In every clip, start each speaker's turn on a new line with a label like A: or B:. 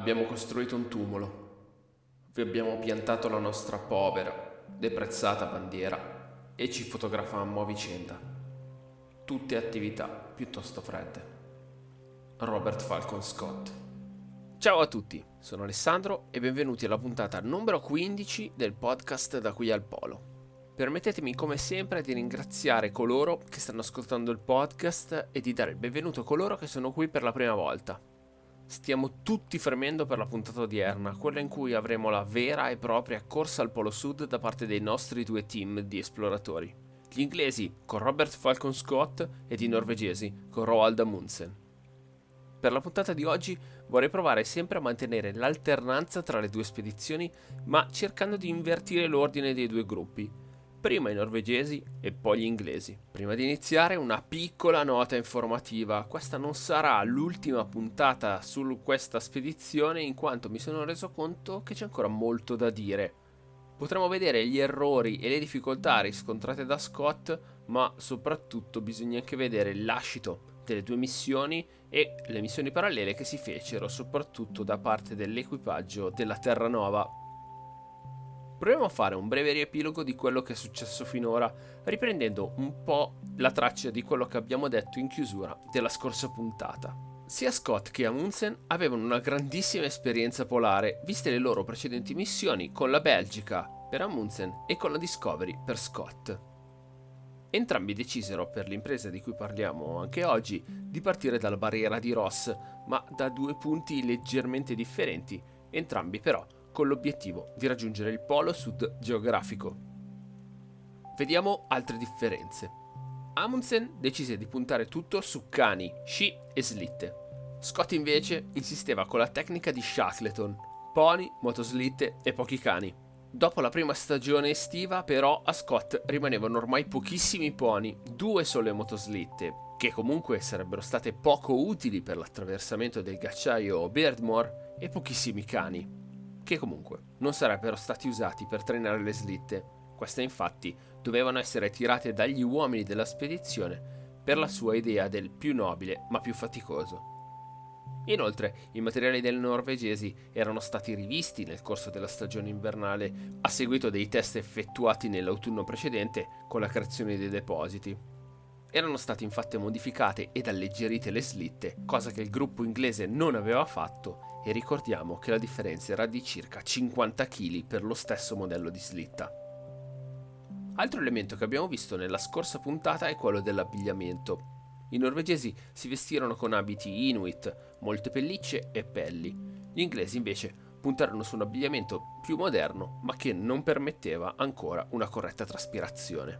A: Abbiamo costruito un tumulo. Vi abbiamo piantato la nostra povera, deprezzata bandiera e ci fotografammo a vicenda. Tutte attività piuttosto fredde. Robert Falcon Scott. Ciao a tutti, sono Alessandro e benvenuti alla puntata numero 15 del podcast Da qui al Polo. Permettetemi come sempre di ringraziare coloro che stanno ascoltando il podcast e di dare il benvenuto a coloro che sono qui per la prima volta stiamo tutti fremendo per la puntata odierna, quella in cui avremo la vera e propria corsa al Polo Sud da parte dei nostri due team di esploratori. Gli inglesi con Robert Falcon Scott ed i norvegesi con Roald Amundsen. Per la puntata di oggi vorrei provare sempre a mantenere l'alternanza tra le due spedizioni, ma cercando di invertire l'ordine dei due gruppi prima i norvegesi e poi gli inglesi. Prima di iniziare una piccola nota informativa, questa non sarà l'ultima puntata su questa spedizione in quanto mi sono reso conto che c'è ancora molto da dire. Potremo vedere gli errori e le difficoltà riscontrate da Scott, ma soprattutto bisogna anche vedere lascito delle due missioni e le missioni parallele che si fecero soprattutto da parte dell'equipaggio della Terranova Proviamo a fare un breve riepilogo di quello che è successo finora, riprendendo un po' la traccia di quello che abbiamo detto in chiusura della scorsa puntata. Sia Scott che Amundsen avevano una grandissima esperienza polare, viste le loro precedenti missioni con la Belgica per Amundsen e con la Discovery per Scott. Entrambi decisero, per l'impresa di cui parliamo anche oggi, di partire dalla barriera di Ross, ma da due punti leggermente differenti, entrambi però con l'obiettivo di raggiungere il polo sud geografico. Vediamo altre differenze. Amundsen decise di puntare tutto su cani, sci e slitte. Scott invece insisteva con la tecnica di Shackleton, pony, motoslitte e pochi cani. Dopo la prima stagione estiva, però, a Scott rimanevano ormai pochissimi pony, due sole motoslitte, che comunque sarebbero state poco utili per l'attraversamento del ghiacciaio Beardmore, e pochissimi cani che comunque non sarebbero stati usati per trainare le slitte. Queste infatti dovevano essere tirate dagli uomini della spedizione per la sua idea del più nobile ma più faticoso. Inoltre, i materiali dei norvegesi erano stati rivisti nel corso della stagione invernale a seguito dei test effettuati nell'autunno precedente con la creazione dei depositi. Erano state infatti modificate ed alleggerite le slitte, cosa che il gruppo inglese non aveva fatto e ricordiamo che la differenza era di circa 50 kg per lo stesso modello di slitta. Altro elemento che abbiamo visto nella scorsa puntata è quello dell'abbigliamento. I norvegesi si vestirono con abiti inuit, molte pellicce e pelli. Gli inglesi invece puntarono su un abbigliamento più moderno, ma che non permetteva ancora una corretta traspirazione.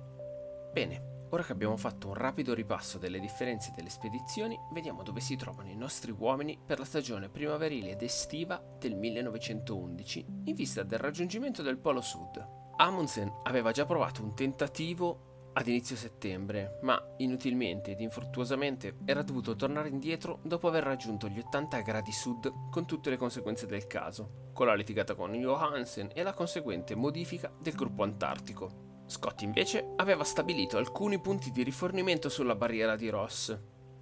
A: Bene, Ora che abbiamo fatto un rapido ripasso delle differenze delle spedizioni, vediamo dove si trovano i nostri uomini per la stagione primaverile ed estiva del 1911 in vista del raggiungimento del Polo Sud. Amundsen aveva già provato un tentativo ad inizio settembre, ma inutilmente ed infruttuosamente era dovuto tornare indietro dopo aver raggiunto gli 80 gradi sud con tutte le conseguenze del caso, con la litigata con Johansen e la conseguente modifica del gruppo antartico. Scott invece aveva stabilito alcuni punti di rifornimento sulla barriera di Ross,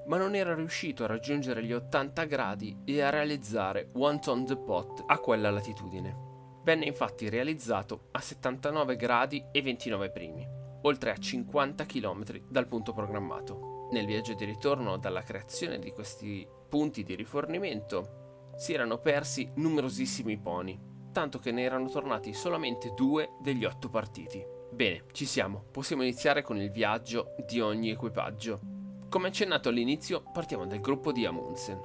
A: ma non era riuscito a raggiungere gli 80 gradi e a realizzare One Ton Depot a quella latitudine. Venne infatti realizzato a 79 gradi e 29 primi, oltre a 50 km dal punto programmato. Nel viaggio di ritorno dalla creazione di questi punti di rifornimento si erano persi numerosissimi pony, tanto che ne erano tornati solamente due degli otto partiti. Bene, ci siamo, possiamo iniziare con il viaggio di ogni equipaggio. Come accennato all'inizio, partiamo dal gruppo di Amundsen.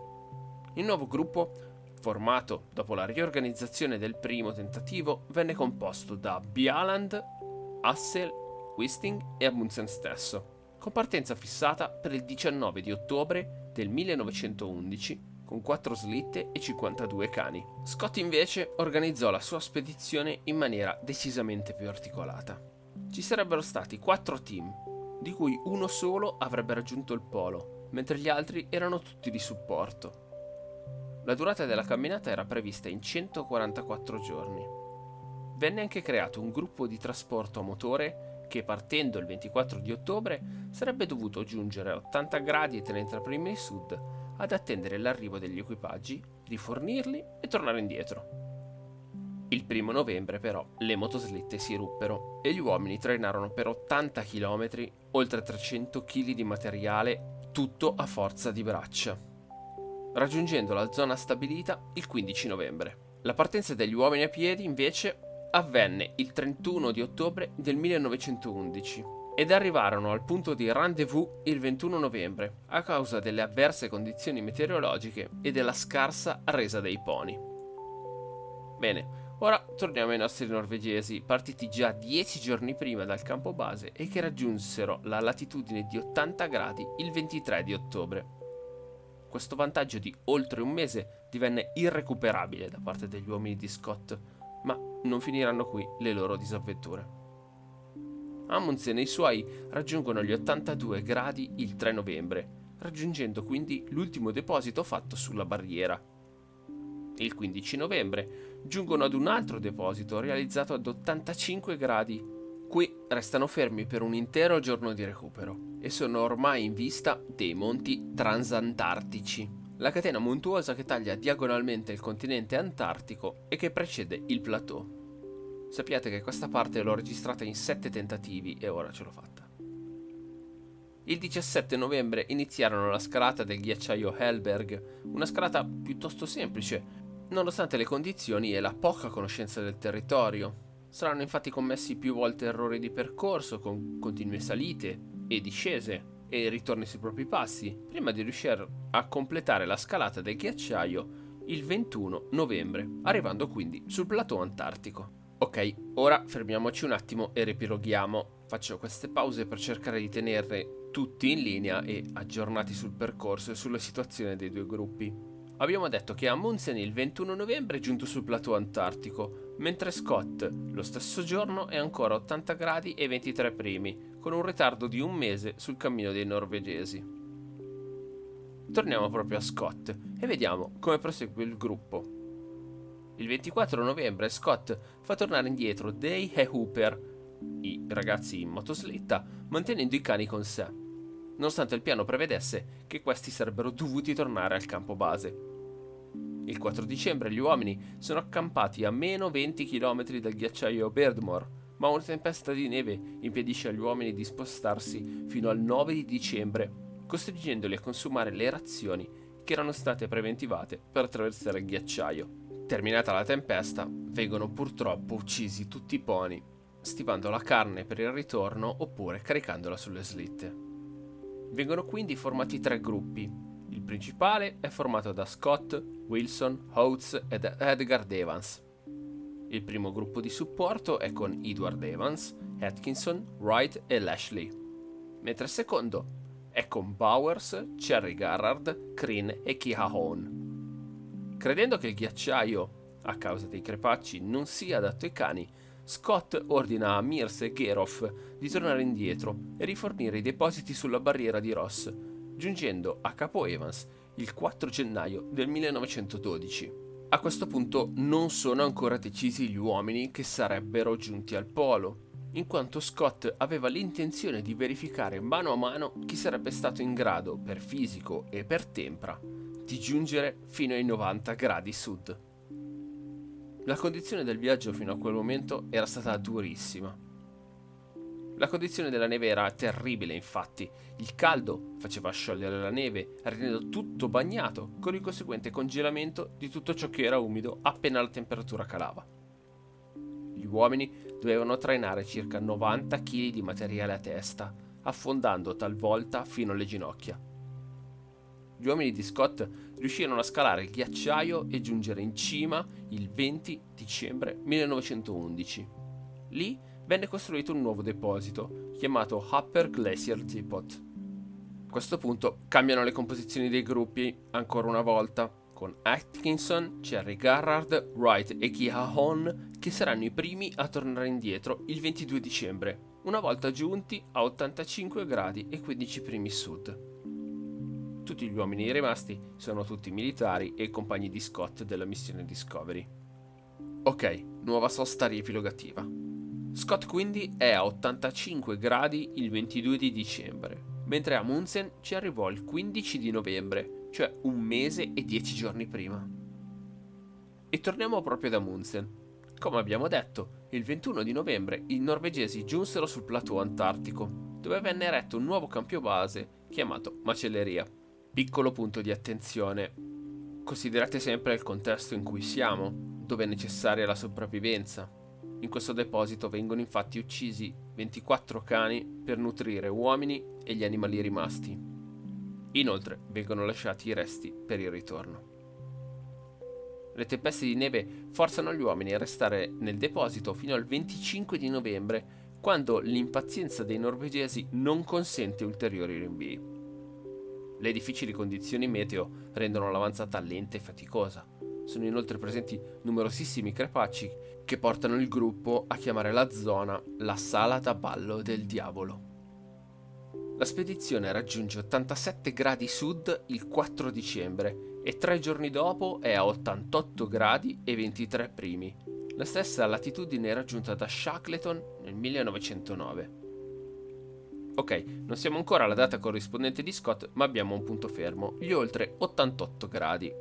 A: Il nuovo gruppo, formato dopo la riorganizzazione del primo tentativo, venne composto da Bjaland, Hassel, Wisting e Amundsen stesso, con partenza fissata per il 19 di ottobre del 1911 con 4 slitte e 52 cani. Scott invece organizzò la sua spedizione in maniera decisamente più articolata ci sarebbero stati quattro team, di cui uno solo avrebbe raggiunto il polo, mentre gli altri erano tutti di supporto. La durata della camminata era prevista in 144 giorni. Venne anche creato un gruppo di trasporto a motore che partendo il 24 di ottobre sarebbe dovuto giungere a 80 gradi e 30 primi sud ad attendere l'arrivo degli equipaggi rifornirli e tornare indietro. Il primo novembre però le motoslitte si ruppero e gli uomini trainarono per 80 km oltre 300 kg di materiale, tutto a forza di braccia, raggiungendo la zona stabilita il 15 novembre. La partenza degli uomini a piedi invece avvenne il 31 di ottobre del 1911 ed arrivarono al punto di rendezvous il 21 novembre a causa delle avverse condizioni meteorologiche e della scarsa resa dei poni. Bene, Ora torniamo ai nostri norvegesi, partiti già 10 giorni prima dal campo base e che raggiunsero la latitudine di 80 gradi il 23 di ottobre. Questo vantaggio di oltre un mese divenne irrecuperabile da parte degli uomini di Scott, ma non finiranno qui le loro disavventure. Amundsen e i suoi raggiungono gli 82 gradi il 3 novembre, raggiungendo quindi l'ultimo deposito fatto sulla barriera. Il 15 novembre giungono ad un altro deposito realizzato ad 85 gradi. Qui restano fermi per un intero giorno di recupero e sono ormai in vista dei monti transantartici, la catena montuosa che taglia diagonalmente il continente antartico e che precede il plateau. Sappiate che questa parte l'ho registrata in 7 tentativi e ora ce l'ho fatta. Il 17 novembre iniziarono la scalata del ghiacciaio Hellberg, una scalata piuttosto semplice, nonostante le condizioni e la poca conoscenza del territorio. Saranno infatti commessi più volte errori di percorso con continue salite e discese e ritorni sui propri passi, prima di riuscire a completare la scalata del ghiacciaio il 21 novembre, arrivando quindi sul plateau antartico. Ok, ora fermiamoci un attimo e ripiloghiamo. Faccio queste pause per cercare di tenere tutti in linea e aggiornati sul percorso e sulla situazione dei due gruppi. Abbiamo detto che Amundsen il 21 novembre è giunto sul plateau antartico, mentre Scott lo stesso giorno è ancora a 80 gradi e 23 primi, con un ritardo di un mese sul cammino dei norvegesi. Torniamo proprio a Scott e vediamo come prosegue il gruppo. Il 24 novembre Scott fa tornare indietro Day e Hooper, i ragazzi in motoslitta, mantenendo i cani con sé nonostante il piano prevedesse che questi sarebbero dovuti tornare al campo base. Il 4 dicembre gli uomini sono accampati a meno 20 km dal ghiacciaio Birdmore, ma una tempesta di neve impedisce agli uomini di spostarsi fino al 9 di dicembre, costringendoli a consumare le razioni che erano state preventivate per attraversare il ghiacciaio. Terminata la tempesta, vengono purtroppo uccisi tutti i poni, stivando la carne per il ritorno oppure caricandola sulle slitte. Vengono quindi formati tre gruppi. Il principale è formato da Scott, Wilson, Oates ed Edgar Evans. Il primo gruppo di supporto è con Edward Evans, Atkinson, Wright e Lashley, mentre il secondo è con Bowers, Cherry Garrard, Crean e Kihahon. Credendo che il ghiacciaio, a causa dei crepacci, non sia adatto ai cani, Scott ordina a Mears e Geroff di tornare indietro e rifornire i depositi sulla barriera di Ross, giungendo a Capo Evans il 4 gennaio del 1912. A questo punto non sono ancora decisi gli uomini che sarebbero giunti al polo, in quanto Scott aveva l'intenzione di verificare mano a mano chi sarebbe stato in grado, per fisico e per tempra, di giungere fino ai 90 gradi sud. La condizione del viaggio fino a quel momento era stata durissima. La condizione della neve era terribile, infatti. Il caldo faceva sciogliere la neve, rendendo tutto bagnato, con il conseguente congelamento di tutto ciò che era umido appena la temperatura calava. Gli uomini dovevano trainare circa 90 kg di materiale a testa, affondando talvolta fino alle ginocchia. Gli uomini di Scott riuscirono a scalare il ghiacciaio e giungere in cima il 20 dicembre 1911. Lì venne costruito un nuovo deposito, chiamato Upper Glacier Depot. A questo punto cambiano le composizioni dei gruppi ancora una volta, con Atkinson, Cherry Garrard, Wright e Kiahon che saranno i primi a tornare indietro il 22 dicembre, una volta giunti a 85 gradi e 15 primi sud. Tutti gli uomini rimasti sono tutti militari e compagni di Scott della missione Discovery. Ok, nuova sosta riepilogativa. Scott quindi è a 85 gradi il 22 di dicembre, mentre Amundsen ci arrivò il 15 di novembre, cioè un mese e dieci giorni prima. E torniamo proprio ad Amundsen. Come abbiamo detto, il 21 di novembre i norvegesi giunsero sul plateau antartico, dove venne eretto un nuovo campio base chiamato Macelleria. Piccolo punto di attenzione. Considerate sempre il contesto in cui siamo, dove è necessaria la sopravvivenza. In questo deposito vengono infatti uccisi 24 cani per nutrire uomini e gli animali rimasti. Inoltre vengono lasciati i resti per il ritorno. Le tempeste di neve forzano gli uomini a restare nel deposito fino al 25 di novembre, quando l'impazienza dei norvegesi non consente ulteriori rinvii. Le difficili condizioni meteo rendono l'avanzata lenta e faticosa. Sono inoltre presenti numerosissimi crepacci che portano il gruppo a chiamare la zona la sala da ballo del diavolo. La spedizione raggiunge 87 gradi sud il 4 dicembre e tre giorni dopo è a 88 gradi e 23 primi, la stessa latitudine raggiunta da Shackleton nel 1909. Ok, non siamo ancora alla data corrispondente di Scott, ma abbiamo un punto fermo, gli oltre 88 gradi.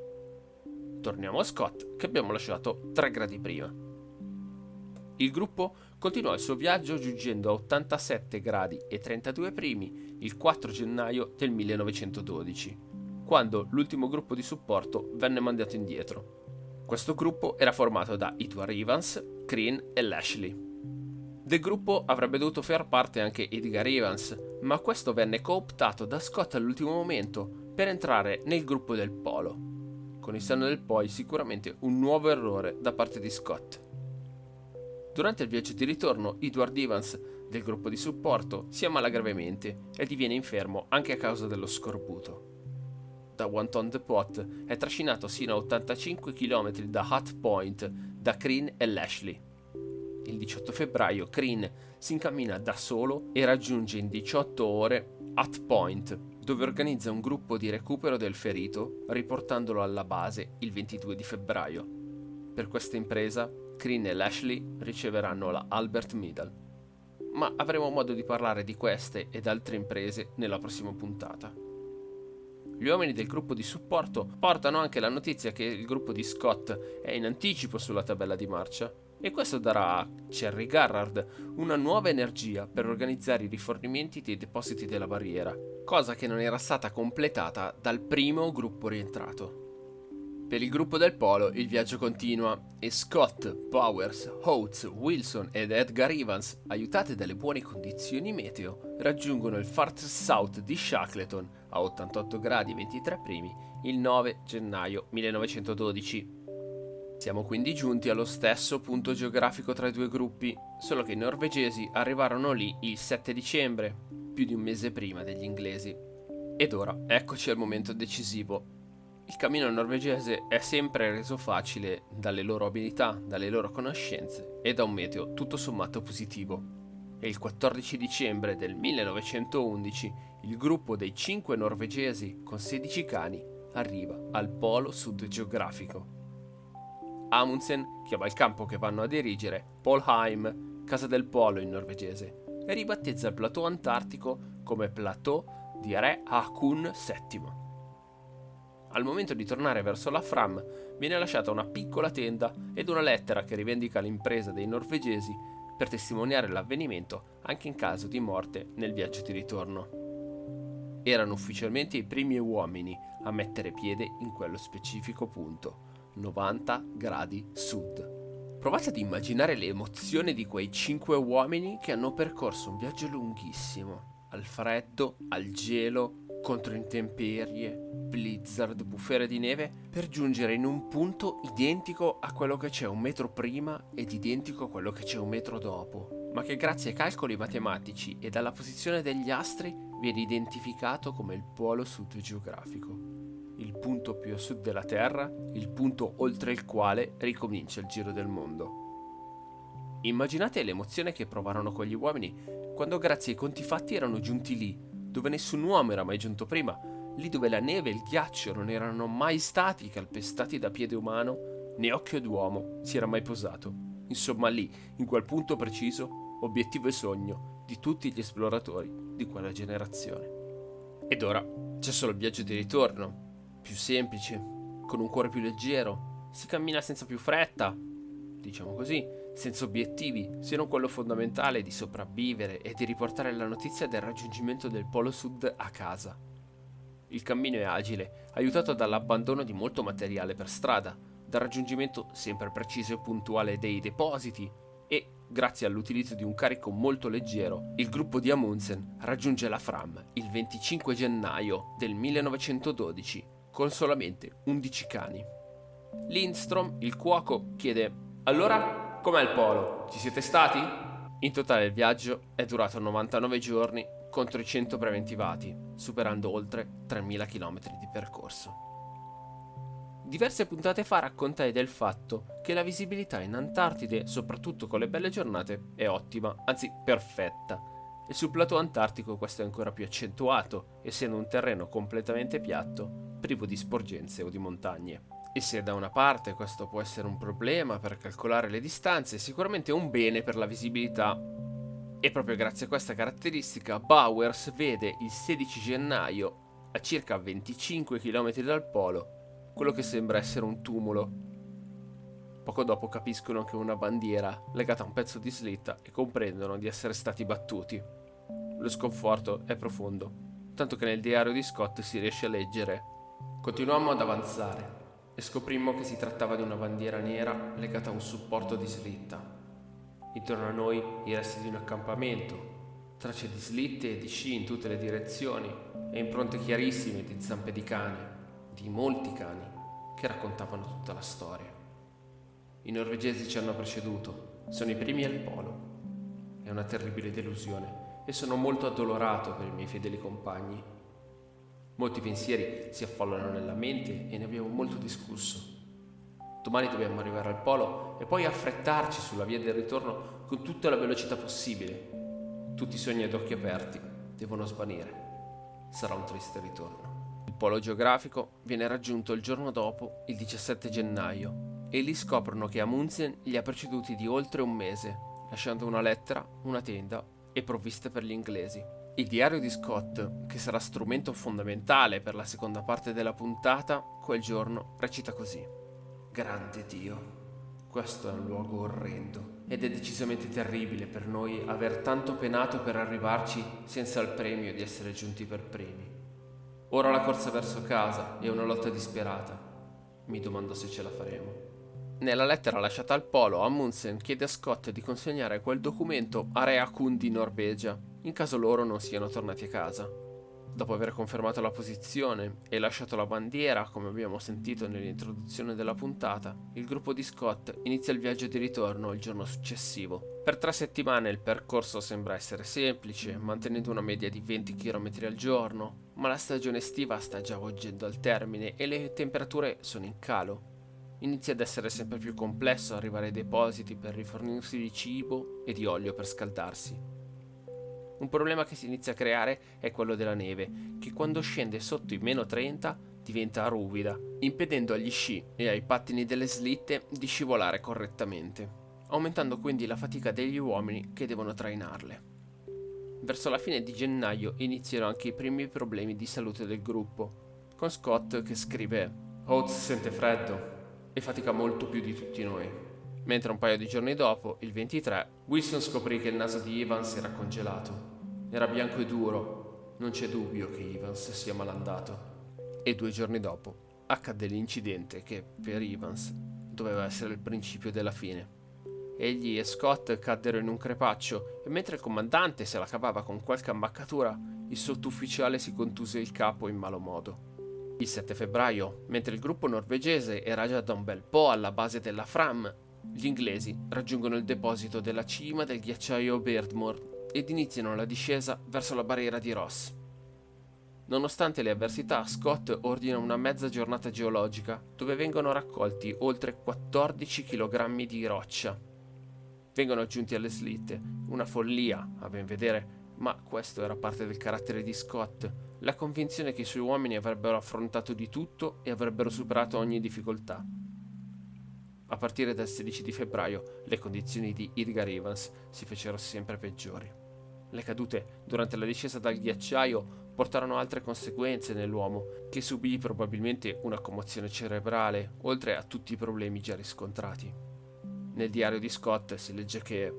A: Torniamo a Scott, che abbiamo lasciato 3 gradi prima. Il gruppo continuò il suo viaggio giungendo a 87 gradi e 32 primi il 4 gennaio del 1912 quando l'ultimo gruppo di supporto venne mandato indietro. Questo gruppo era formato da Edward Evans, Crean e Lashley. Del gruppo avrebbe dovuto far parte anche Edgar Evans, ma questo venne cooptato da Scott all'ultimo momento per entrare nel gruppo del Polo. Con il senno del poi sicuramente un nuovo errore da parte di Scott. Durante il viaggio di ritorno, Edward Evans del gruppo di supporto si ammala gravemente e diviene infermo anche a causa dello scorbuto da Wanton Depot è trascinato sino a 85 km da Hut Point da Crean e Lashley. Il 18 febbraio Crean si incammina da solo e raggiunge in 18 ore Hut Point, dove organizza un gruppo di recupero del ferito, riportandolo alla base il 22 di febbraio. Per questa impresa, Crean e Lashley riceveranno la Albert Medal. Ma avremo modo di parlare di queste ed altre imprese nella prossima puntata. Gli uomini del gruppo di supporto portano anche la notizia che il gruppo di Scott è in anticipo sulla tabella di marcia e questo darà a Cherry Garrard una nuova energia per organizzare i rifornimenti dei depositi della barriera, cosa che non era stata completata dal primo gruppo rientrato. Per il gruppo del Polo il viaggio continua e Scott, Powers, Oates, Wilson ed Edgar Evans, aiutate dalle buone condizioni meteo, raggiungono il Far South di Shackleton a 88 gradi 23 primi il 9 gennaio 1912. Siamo quindi giunti allo stesso punto geografico tra i due gruppi, solo che i norvegesi arrivarono lì il 7 dicembre, più di un mese prima degli inglesi. Ed ora eccoci al momento decisivo, il cammino norvegese è sempre reso facile dalle loro abilità, dalle loro conoscenze e da un meteo tutto sommato positivo. E il 14 dicembre del 1911 il gruppo dei 5 norvegesi con 16 cani arriva al polo sud geografico. Amundsen chiama il campo che vanno a dirigere Polheim, casa del polo in norvegese, e ribattezza il plateau antartico come plateau di Re Hakun VII. Al momento di tornare verso la Fram viene lasciata una piccola tenda ed una lettera che rivendica l'impresa dei norvegesi per testimoniare l'avvenimento anche in caso di morte nel viaggio di ritorno. Erano ufficialmente i primi uomini a mettere piede in quello specifico punto, 90 gradi sud. Provate ad immaginare le emozioni di quei cinque uomini che hanno percorso un viaggio lunghissimo, al freddo, al gelo, contro intemperie, blizzard, bufere di neve, per giungere in un punto identico a quello che c'è un metro prima ed identico a quello che c'è un metro dopo, ma che grazie ai calcoli matematici e alla posizione degli astri viene identificato come il polo sud geografico. Punto più a sud della Terra, il punto oltre il quale ricomincia il giro del mondo. Immaginate l'emozione che provarono quegli uomini quando grazie ai conti fatti erano giunti lì, dove nessun uomo era mai giunto prima, lì dove la neve e il ghiaccio non erano mai stati calpestati da piede umano, né occhio d'uomo si era mai posato. Insomma lì, in quel punto preciso, obiettivo e sogno di tutti gli esploratori di quella generazione. Ed ora c'è solo il viaggio di ritorno, più semplice, con un cuore più leggero, si cammina senza più fretta, diciamo così, senza obiettivi, se non quello fondamentale di sopravvivere e di riportare la notizia del raggiungimento del Polo Sud a casa. Il cammino è agile, aiutato dall'abbandono di molto materiale per strada, dal raggiungimento sempre preciso e puntuale dei depositi e, grazie all'utilizzo di un carico molto leggero, il gruppo di Amundsen raggiunge la Fram il 25 gennaio del 1912 con solamente 11 cani. Lindstrom, il cuoco, chiede Allora Com'è il polo? Ci siete stati? In totale il viaggio è durato 99 giorni contro i 100 preventivati, superando oltre 3.000 km di percorso. Diverse puntate fa raccontai del fatto che la visibilità in Antartide, soprattutto con le belle giornate, è ottima, anzi perfetta. E sul plateau antartico questo è ancora più accentuato, essendo un terreno completamente piatto, privo di sporgenze o di montagne. E se da una parte questo può essere un problema per calcolare le distanze, sicuramente è un bene per la visibilità. E proprio grazie a questa caratteristica Bowers vede il 16 gennaio, a circa 25 km dal polo, quello che sembra essere un tumulo. Poco dopo capiscono che è una bandiera legata a un pezzo di slitta e comprendono di essere stati battuti. Lo sconforto è profondo, tanto che nel diario di Scott si riesce a leggere. Continuammo ad avanzare e scoprimmo che si trattava di una bandiera nera legata a un supporto di slitta. Intorno a noi i resti di un accampamento, tracce di slitte e di sci in tutte le direzioni e impronte chiarissime di zampe di cane, di molti cani, che raccontavano tutta la storia. I norvegesi ci hanno preceduto, sono i primi al polo. È una terribile delusione e sono molto addolorato per i miei fedeli compagni Molti pensieri si affollano nella mente e ne abbiamo molto discusso. Domani dobbiamo arrivare al polo e poi affrettarci sulla via del ritorno con tutta la velocità possibile. Tutti i sogni ad occhi aperti devono svanire. Sarà un triste ritorno. Il polo geografico viene raggiunto il giorno dopo, il 17 gennaio, e lì scoprono che Amundsen li ha preceduti di oltre un mese, lasciando una lettera, una tenda e provviste per gli inglesi. Il diario di Scott, che sarà strumento fondamentale per la seconda parte della puntata, quel giorno recita così. Grande Dio, questo è un luogo orrendo ed è decisamente terribile per noi aver tanto penato per arrivarci senza il premio di essere giunti per primi. Ora la corsa verso casa è una lotta disperata. Mi domando se ce la faremo. Nella lettera lasciata al polo, Amundsen chiede a Scott di consegnare quel documento a Rea Kun di Norvegia in caso loro non siano tornati a casa. Dopo aver confermato la posizione e lasciato la bandiera, come abbiamo sentito nell'introduzione della puntata, il gruppo di Scott inizia il viaggio di ritorno il giorno successivo. Per tre settimane il percorso sembra essere semplice, mantenendo una media di 20 km al giorno, ma la stagione estiva sta già volgendo al termine e le temperature sono in calo. Inizia ad essere sempre più complesso arrivare ai depositi per rifornirsi di cibo e di olio per scaldarsi. Un problema che si inizia a creare è quello della neve, che quando scende sotto i meno 30 diventa ruvida, impedendo agli sci e ai pattini delle slitte di scivolare correttamente, aumentando quindi la fatica degli uomini che devono trainarle. Verso la fine di gennaio iniziano anche i primi problemi di salute del gruppo, con Scott che scrive Oates sente freddo e fatica molto più di tutti noi. Mentre un paio di giorni dopo, il 23, Wilson scoprì che il naso di Evans era congelato era bianco e duro, non c'è dubbio che Evans sia malandato. E due giorni dopo accadde l'incidente che, per Evans, doveva essere il principio della fine. Egli e Scott caddero in un crepaccio e mentre il comandante se la cavava con qualche ammaccatura, il sottufficiale si contuse il capo in malo modo. Il 7 febbraio, mentre il gruppo norvegese era già da un bel po' alla base della Fram, gli inglesi raggiungono il deposito della cima del ghiacciaio Beardmore ed iniziano la discesa verso la barriera di Ross. Nonostante le avversità, Scott ordina una mezza giornata geologica dove vengono raccolti oltre 14 kg di roccia. Vengono aggiunti alle slitte, una follia, a ben vedere, ma questo era parte del carattere di Scott, la convinzione che i suoi uomini avrebbero affrontato di tutto e avrebbero superato ogni difficoltà. A partire dal 16 di febbraio le condizioni di Edgar Evans si fecero sempre peggiori. Le cadute durante la discesa dal ghiacciaio portarono altre conseguenze nell'uomo, che subì probabilmente una commozione cerebrale, oltre a tutti i problemi già riscontrati. Nel diario di Scott si legge che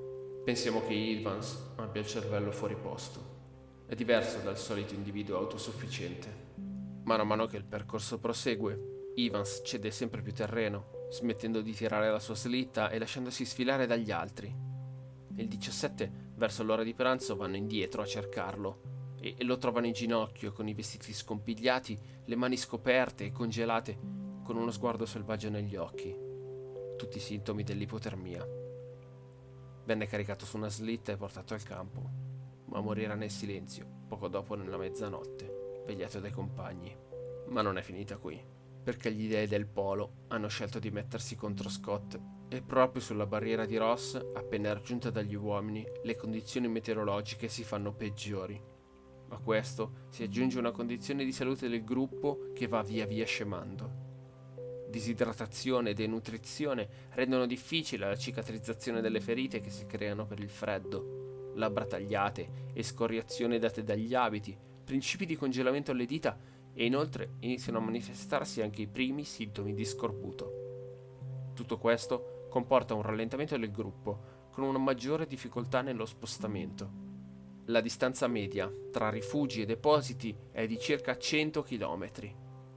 A: pensiamo che Evans abbia il cervello fuori posto. È diverso dal solito individuo autosufficiente. Mano a mano che il percorso prosegue, Evans cede sempre più terreno, smettendo di tirare la sua slitta e lasciandosi sfilare dagli altri. Il 17, verso l'ora di pranzo, vanno indietro a cercarlo e lo trovano in ginocchio con i vestiti scompigliati, le mani scoperte e congelate, con uno sguardo selvaggio negli occhi. Tutti i sintomi dell'ipotermia. Venne caricato su una slitta e portato al campo, ma morirà nel silenzio, poco dopo nella mezzanotte, vegliato dai compagni. Ma non è finita qui, perché gli dei del polo hanno scelto di mettersi contro Scott e proprio sulla barriera di Ross, appena raggiunta dagli uomini, le condizioni meteorologiche si fanno peggiori a questo si aggiunge una condizione di salute del gruppo che va via via scemando. Disidratazione e denutrizione rendono difficile la cicatrizzazione delle ferite che si creano per il freddo, labbra tagliate, escoriazione date dagli abiti, principi di congelamento alle dita e inoltre iniziano a manifestarsi anche i primi sintomi di scorbuto. Tutto questo comporta un rallentamento del gruppo, con una maggiore difficoltà nello spostamento la distanza media tra rifugi e depositi è di circa 100 km,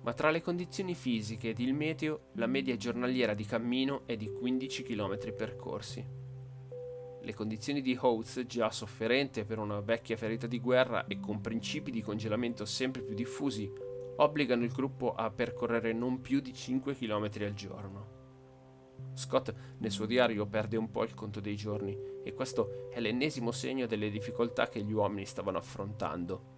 A: ma tra le condizioni fisiche ed il meteo la media giornaliera di cammino è di 15 km percorsi. Le condizioni di Oates, già sofferente per una vecchia ferita di guerra e con principi di congelamento sempre più diffusi, obbligano il gruppo a percorrere non più di 5 km al giorno. Scott nel suo diario perde un po' il conto dei giorni e questo è l'ennesimo segno delle difficoltà che gli uomini stavano affrontando.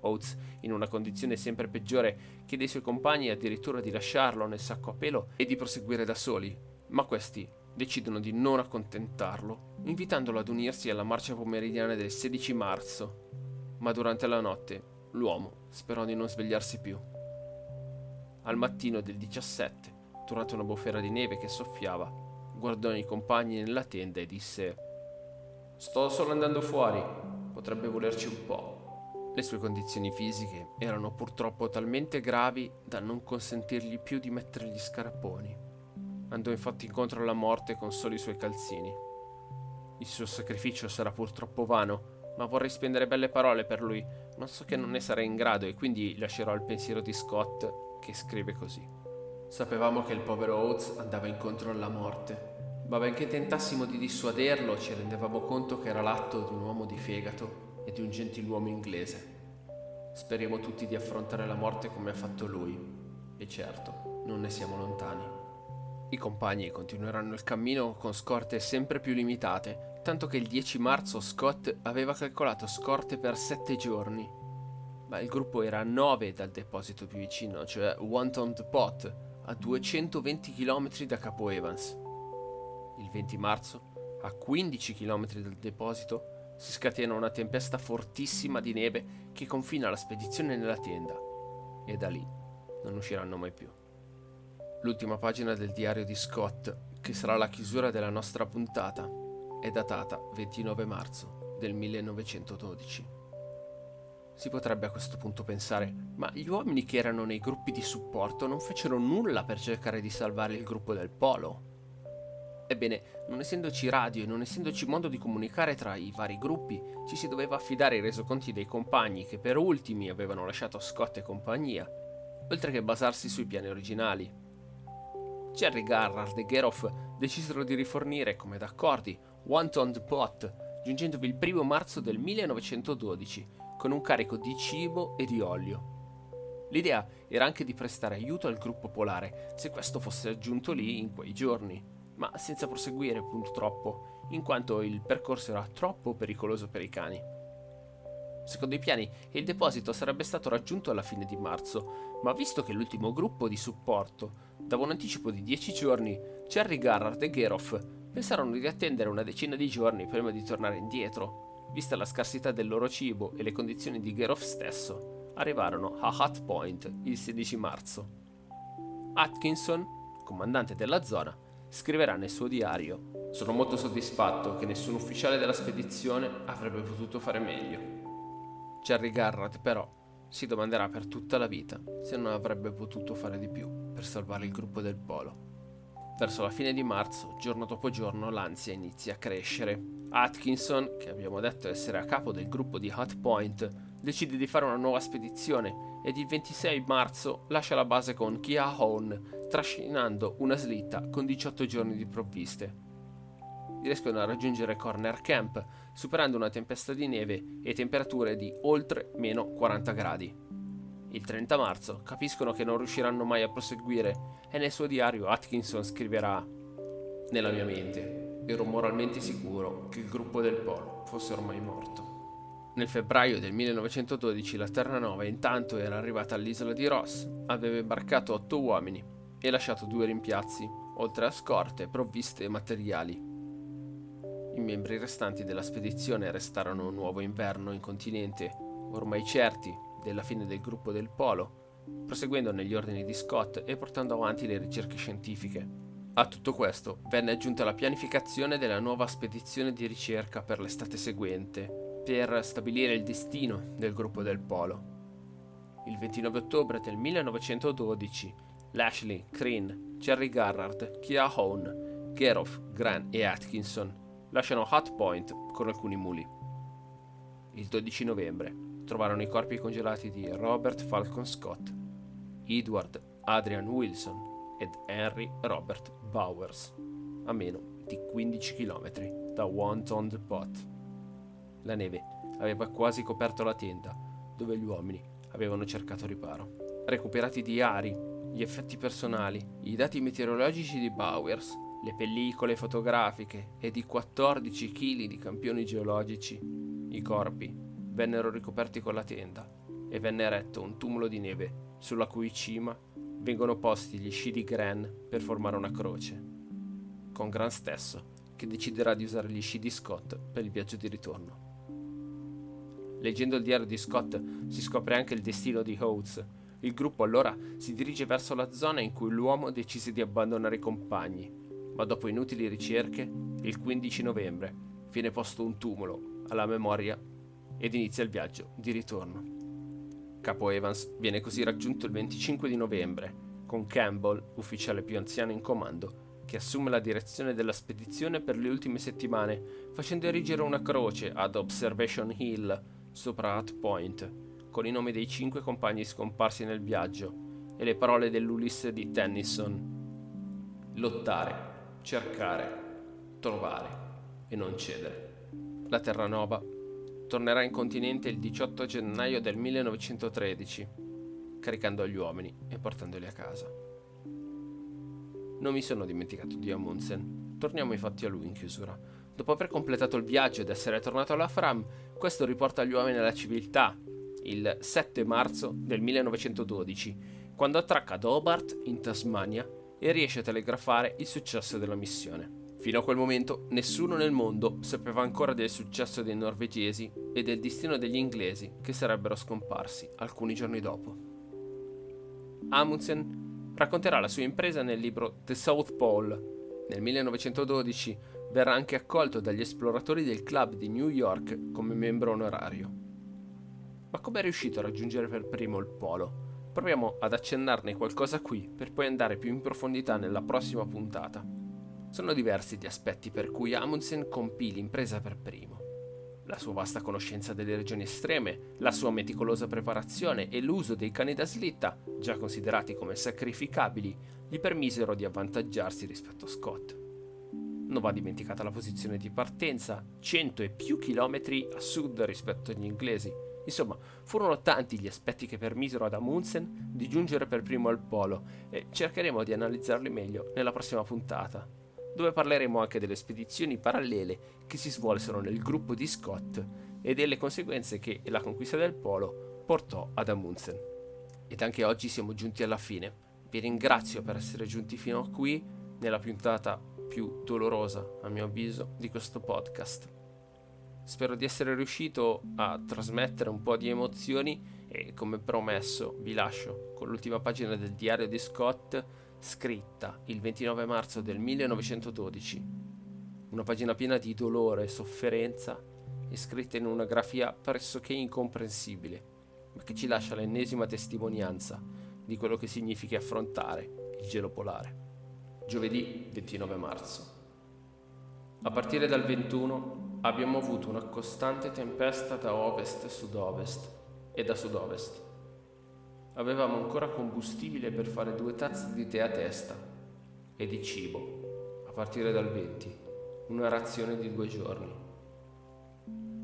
A: Oates, in una condizione sempre peggiore, chiede ai suoi compagni addirittura di lasciarlo nel sacco a pelo e di proseguire da soli, ma questi decidono di non accontentarlo, invitandolo ad unirsi alla marcia pomeridiana del 16 marzo. Ma durante la notte l'uomo sperò di non svegliarsi più. Al mattino del 17 durante una bufera di neve che soffiava, guardò i compagni nella tenda e disse Sto solo andando fuori, potrebbe volerci un po'. Le sue condizioni fisiche erano purtroppo talmente gravi da non consentirgli più di mettere gli scarponi. Andò infatti incontro alla morte con soli i suoi calzini. Il suo sacrificio sarà purtroppo vano, ma vorrei spendere belle parole per lui, ma so che non ne sarei in grado e quindi lascerò il pensiero di Scott che scrive così. Sapevamo che il povero Oates andava incontro alla morte, ma benché tentassimo di dissuaderlo, ci rendevamo conto che era l'atto di un uomo di fegato e di un gentiluomo inglese. Speriamo tutti di affrontare la morte come ha fatto lui, e certo, non ne siamo lontani. I compagni continueranno il cammino con scorte sempre più limitate, tanto che il 10 marzo Scott aveva calcolato scorte per 7 giorni. Ma il gruppo era a 9 dal deposito più vicino, cioè Wanton Pot, a 220 km da Capo Evans. Il 20 marzo, a 15 km dal deposito, si scatena una tempesta fortissima di neve che confina la spedizione nella tenda e da lì non usciranno mai più. L'ultima pagina del diario di Scott, che sarà la chiusura della nostra puntata, è datata 29 marzo del 1912. Si potrebbe a questo punto pensare, ma gli uomini che erano nei gruppi di supporto non fecero nulla per cercare di salvare il gruppo del polo. Ebbene, non essendoci radio e non essendoci modo di comunicare tra i vari gruppi, ci si doveva affidare ai resoconti dei compagni che per ultimi avevano lasciato Scott e compagnia, oltre che basarsi sui piani originali. Jerry Garrard e Geroff decisero di rifornire, come d'accordi, One Toned Pot, giungendovi il primo marzo del 1912 con un carico di cibo e di olio. L'idea era anche di prestare aiuto al gruppo polare se questo fosse aggiunto lì in quei giorni, ma senza proseguire purtroppo, in quanto il percorso era troppo pericoloso per i cani. Secondo i piani, il deposito sarebbe stato raggiunto alla fine di marzo, ma visto che l'ultimo gruppo di supporto dava un anticipo di 10 giorni, Cherry Garrard e Geroff pensarono di attendere una decina di giorni prima di tornare indietro, vista la scarsità del loro cibo e le condizioni di Geroff stesso, arrivarono a Hut Point il 16 marzo. Atkinson, comandante della zona, scriverà nel suo diario Sono molto soddisfatto che nessun ufficiale della spedizione avrebbe potuto fare meglio. Jerry Garrett però si domanderà per tutta la vita se non avrebbe potuto fare di più per salvare il gruppo del polo. Verso la fine di marzo, giorno dopo giorno, l'ansia inizia a crescere. Atkinson, che abbiamo detto essere a capo del gruppo di Hot Point, decide di fare una nuova spedizione ed il 26 marzo lascia la base con Kia Hone, trascinando una slitta con 18 giorni di provviste. Riescono a raggiungere Corner Camp, superando una tempesta di neve e temperature di oltre meno 40 gradi. Il 30 marzo capiscono che non riusciranno mai a proseguire e nel suo diario Atkinson scriverà Nella mia mente ero moralmente sicuro che il gruppo del Polo fosse ormai morto. Nel febbraio del 1912 la Terranova intanto era arrivata all'isola di Ross, aveva imbarcato otto uomini e lasciato due rimpiazzi, oltre a scorte, provviste e materiali. I membri restanti della spedizione restarono un nuovo inverno in continente, ormai certi della fine del gruppo del Polo, proseguendo negli ordini di Scott e portando avanti le ricerche scientifiche. A tutto questo venne aggiunta la pianificazione della nuova spedizione di ricerca per l'estate seguente, per stabilire il destino del gruppo del Polo. Il 29 ottobre del 1912, Lashley, Crean, Jerry Garrard, Kia Hone, Geroff, Grant e Atkinson lasciano Hot Point con alcuni muli. Il 12 novembre, trovarono i corpi congelati di Robert Falcon Scott, Edward Adrian Wilson ed Henry Robert Bowers, a meno di 15 km da Wanton Depot. La neve aveva quasi coperto la tenda dove gli uomini avevano cercato riparo. Recuperati diari, gli effetti personali, i dati meteorologici di Bowers, le pellicole fotografiche e di 14 kg di campioni geologici, i corpi vennero ricoperti con la tenda e venne eretto un tumulo di neve sulla cui cima vengono posti gli sci di Gran per formare una croce. Con Gran stesso, che deciderà di usare gli sci di Scott per il viaggio di ritorno. Leggendo il diario di Scott si scopre anche il destino di Oates. Il gruppo allora si dirige verso la zona in cui l'uomo decise di abbandonare i compagni, ma dopo inutili ricerche, il 15 novembre viene posto un tumulo alla memoria ed inizia il viaggio di ritorno. Capo Evans viene così raggiunto il 25 di novembre, con Campbell, ufficiale più anziano in comando, che assume la direzione della spedizione per le ultime settimane, facendo erigere una croce ad Observation Hill, sopra Hut Point, con i nomi dei cinque compagni scomparsi nel viaggio e le parole dell'Ulisse di Tennyson. Lottare, cercare, trovare e non cedere. La Terranova tornerà in continente il 18 gennaio del 1913, caricando gli uomini e portandoli a casa. Non mi sono dimenticato di Amundsen. Torniamo infatti a lui in chiusura. Dopo aver completato il viaggio ed essere tornato alla Fram, questo riporta gli uomini alla civiltà il 7 marzo del 1912, quando attracca ad Hobart, in Tasmania, e riesce a telegrafare il successo della missione. Fino a quel momento nessuno nel mondo sapeva ancora del successo dei norvegesi e del destino degli inglesi che sarebbero scomparsi alcuni giorni dopo. Amundsen racconterà la sua impresa nel libro The South Pole. Nel 1912 verrà anche accolto dagli esploratori del club di New York come membro onorario. Ma come è riuscito a raggiungere per primo il polo? Proviamo ad accennarne qualcosa qui per poi andare più in profondità nella prossima puntata. Sono diversi gli aspetti per cui Amundsen compì l'impresa per primo. La sua vasta conoscenza delle regioni estreme, la sua meticolosa preparazione e l'uso dei cani da slitta, già considerati come sacrificabili, gli permisero di avvantaggiarsi rispetto a Scott. Non va dimenticata la posizione di partenza, 100 e più chilometri a sud rispetto agli inglesi. Insomma, furono tanti gli aspetti che permisero ad Amundsen di giungere per primo al polo e cercheremo di analizzarli meglio nella prossima puntata dove parleremo anche delle spedizioni parallele che si svolsero nel gruppo di Scott e delle conseguenze che la conquista del polo portò ad Amundsen. Ed anche oggi siamo giunti alla fine. Vi ringrazio per essere giunti fino a qui nella puntata più dolorosa, a mio avviso, di questo podcast. Spero di essere riuscito a trasmettere un po' di emozioni e come promesso vi lascio con l'ultima pagina del diario di Scott scritta il 29 marzo del 1912, una pagina piena di dolore e sofferenza e scritta in una grafia pressoché incomprensibile, ma che ci lascia l'ennesima testimonianza di quello che significa affrontare il gelo polare. Giovedì 29 marzo. A partire dal 21 abbiamo avuto una costante tempesta da ovest e sud-ovest e da sud-ovest. Avevamo ancora combustibile per fare due tazze di tè a testa e di cibo, a partire dal 20, una razione di due giorni.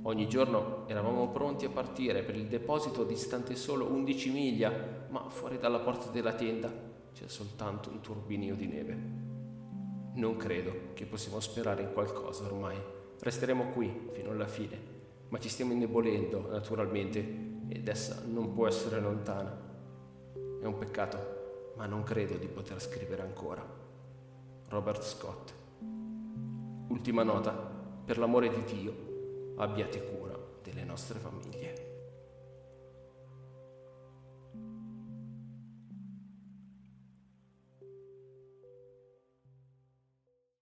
A: Ogni giorno eravamo pronti a partire per il deposito distante solo 11 miglia, ma fuori dalla porta della tenda c'è soltanto un turbinio di neve. Non credo che possiamo sperare in qualcosa ormai. Resteremo qui fino alla fine, ma ci stiamo indebolendo naturalmente ed essa non può essere lontana. È un peccato, ma non credo di poter scrivere ancora. Robert Scott. Ultima nota, per l'amore di Dio, abbiate cura delle nostre famiglie.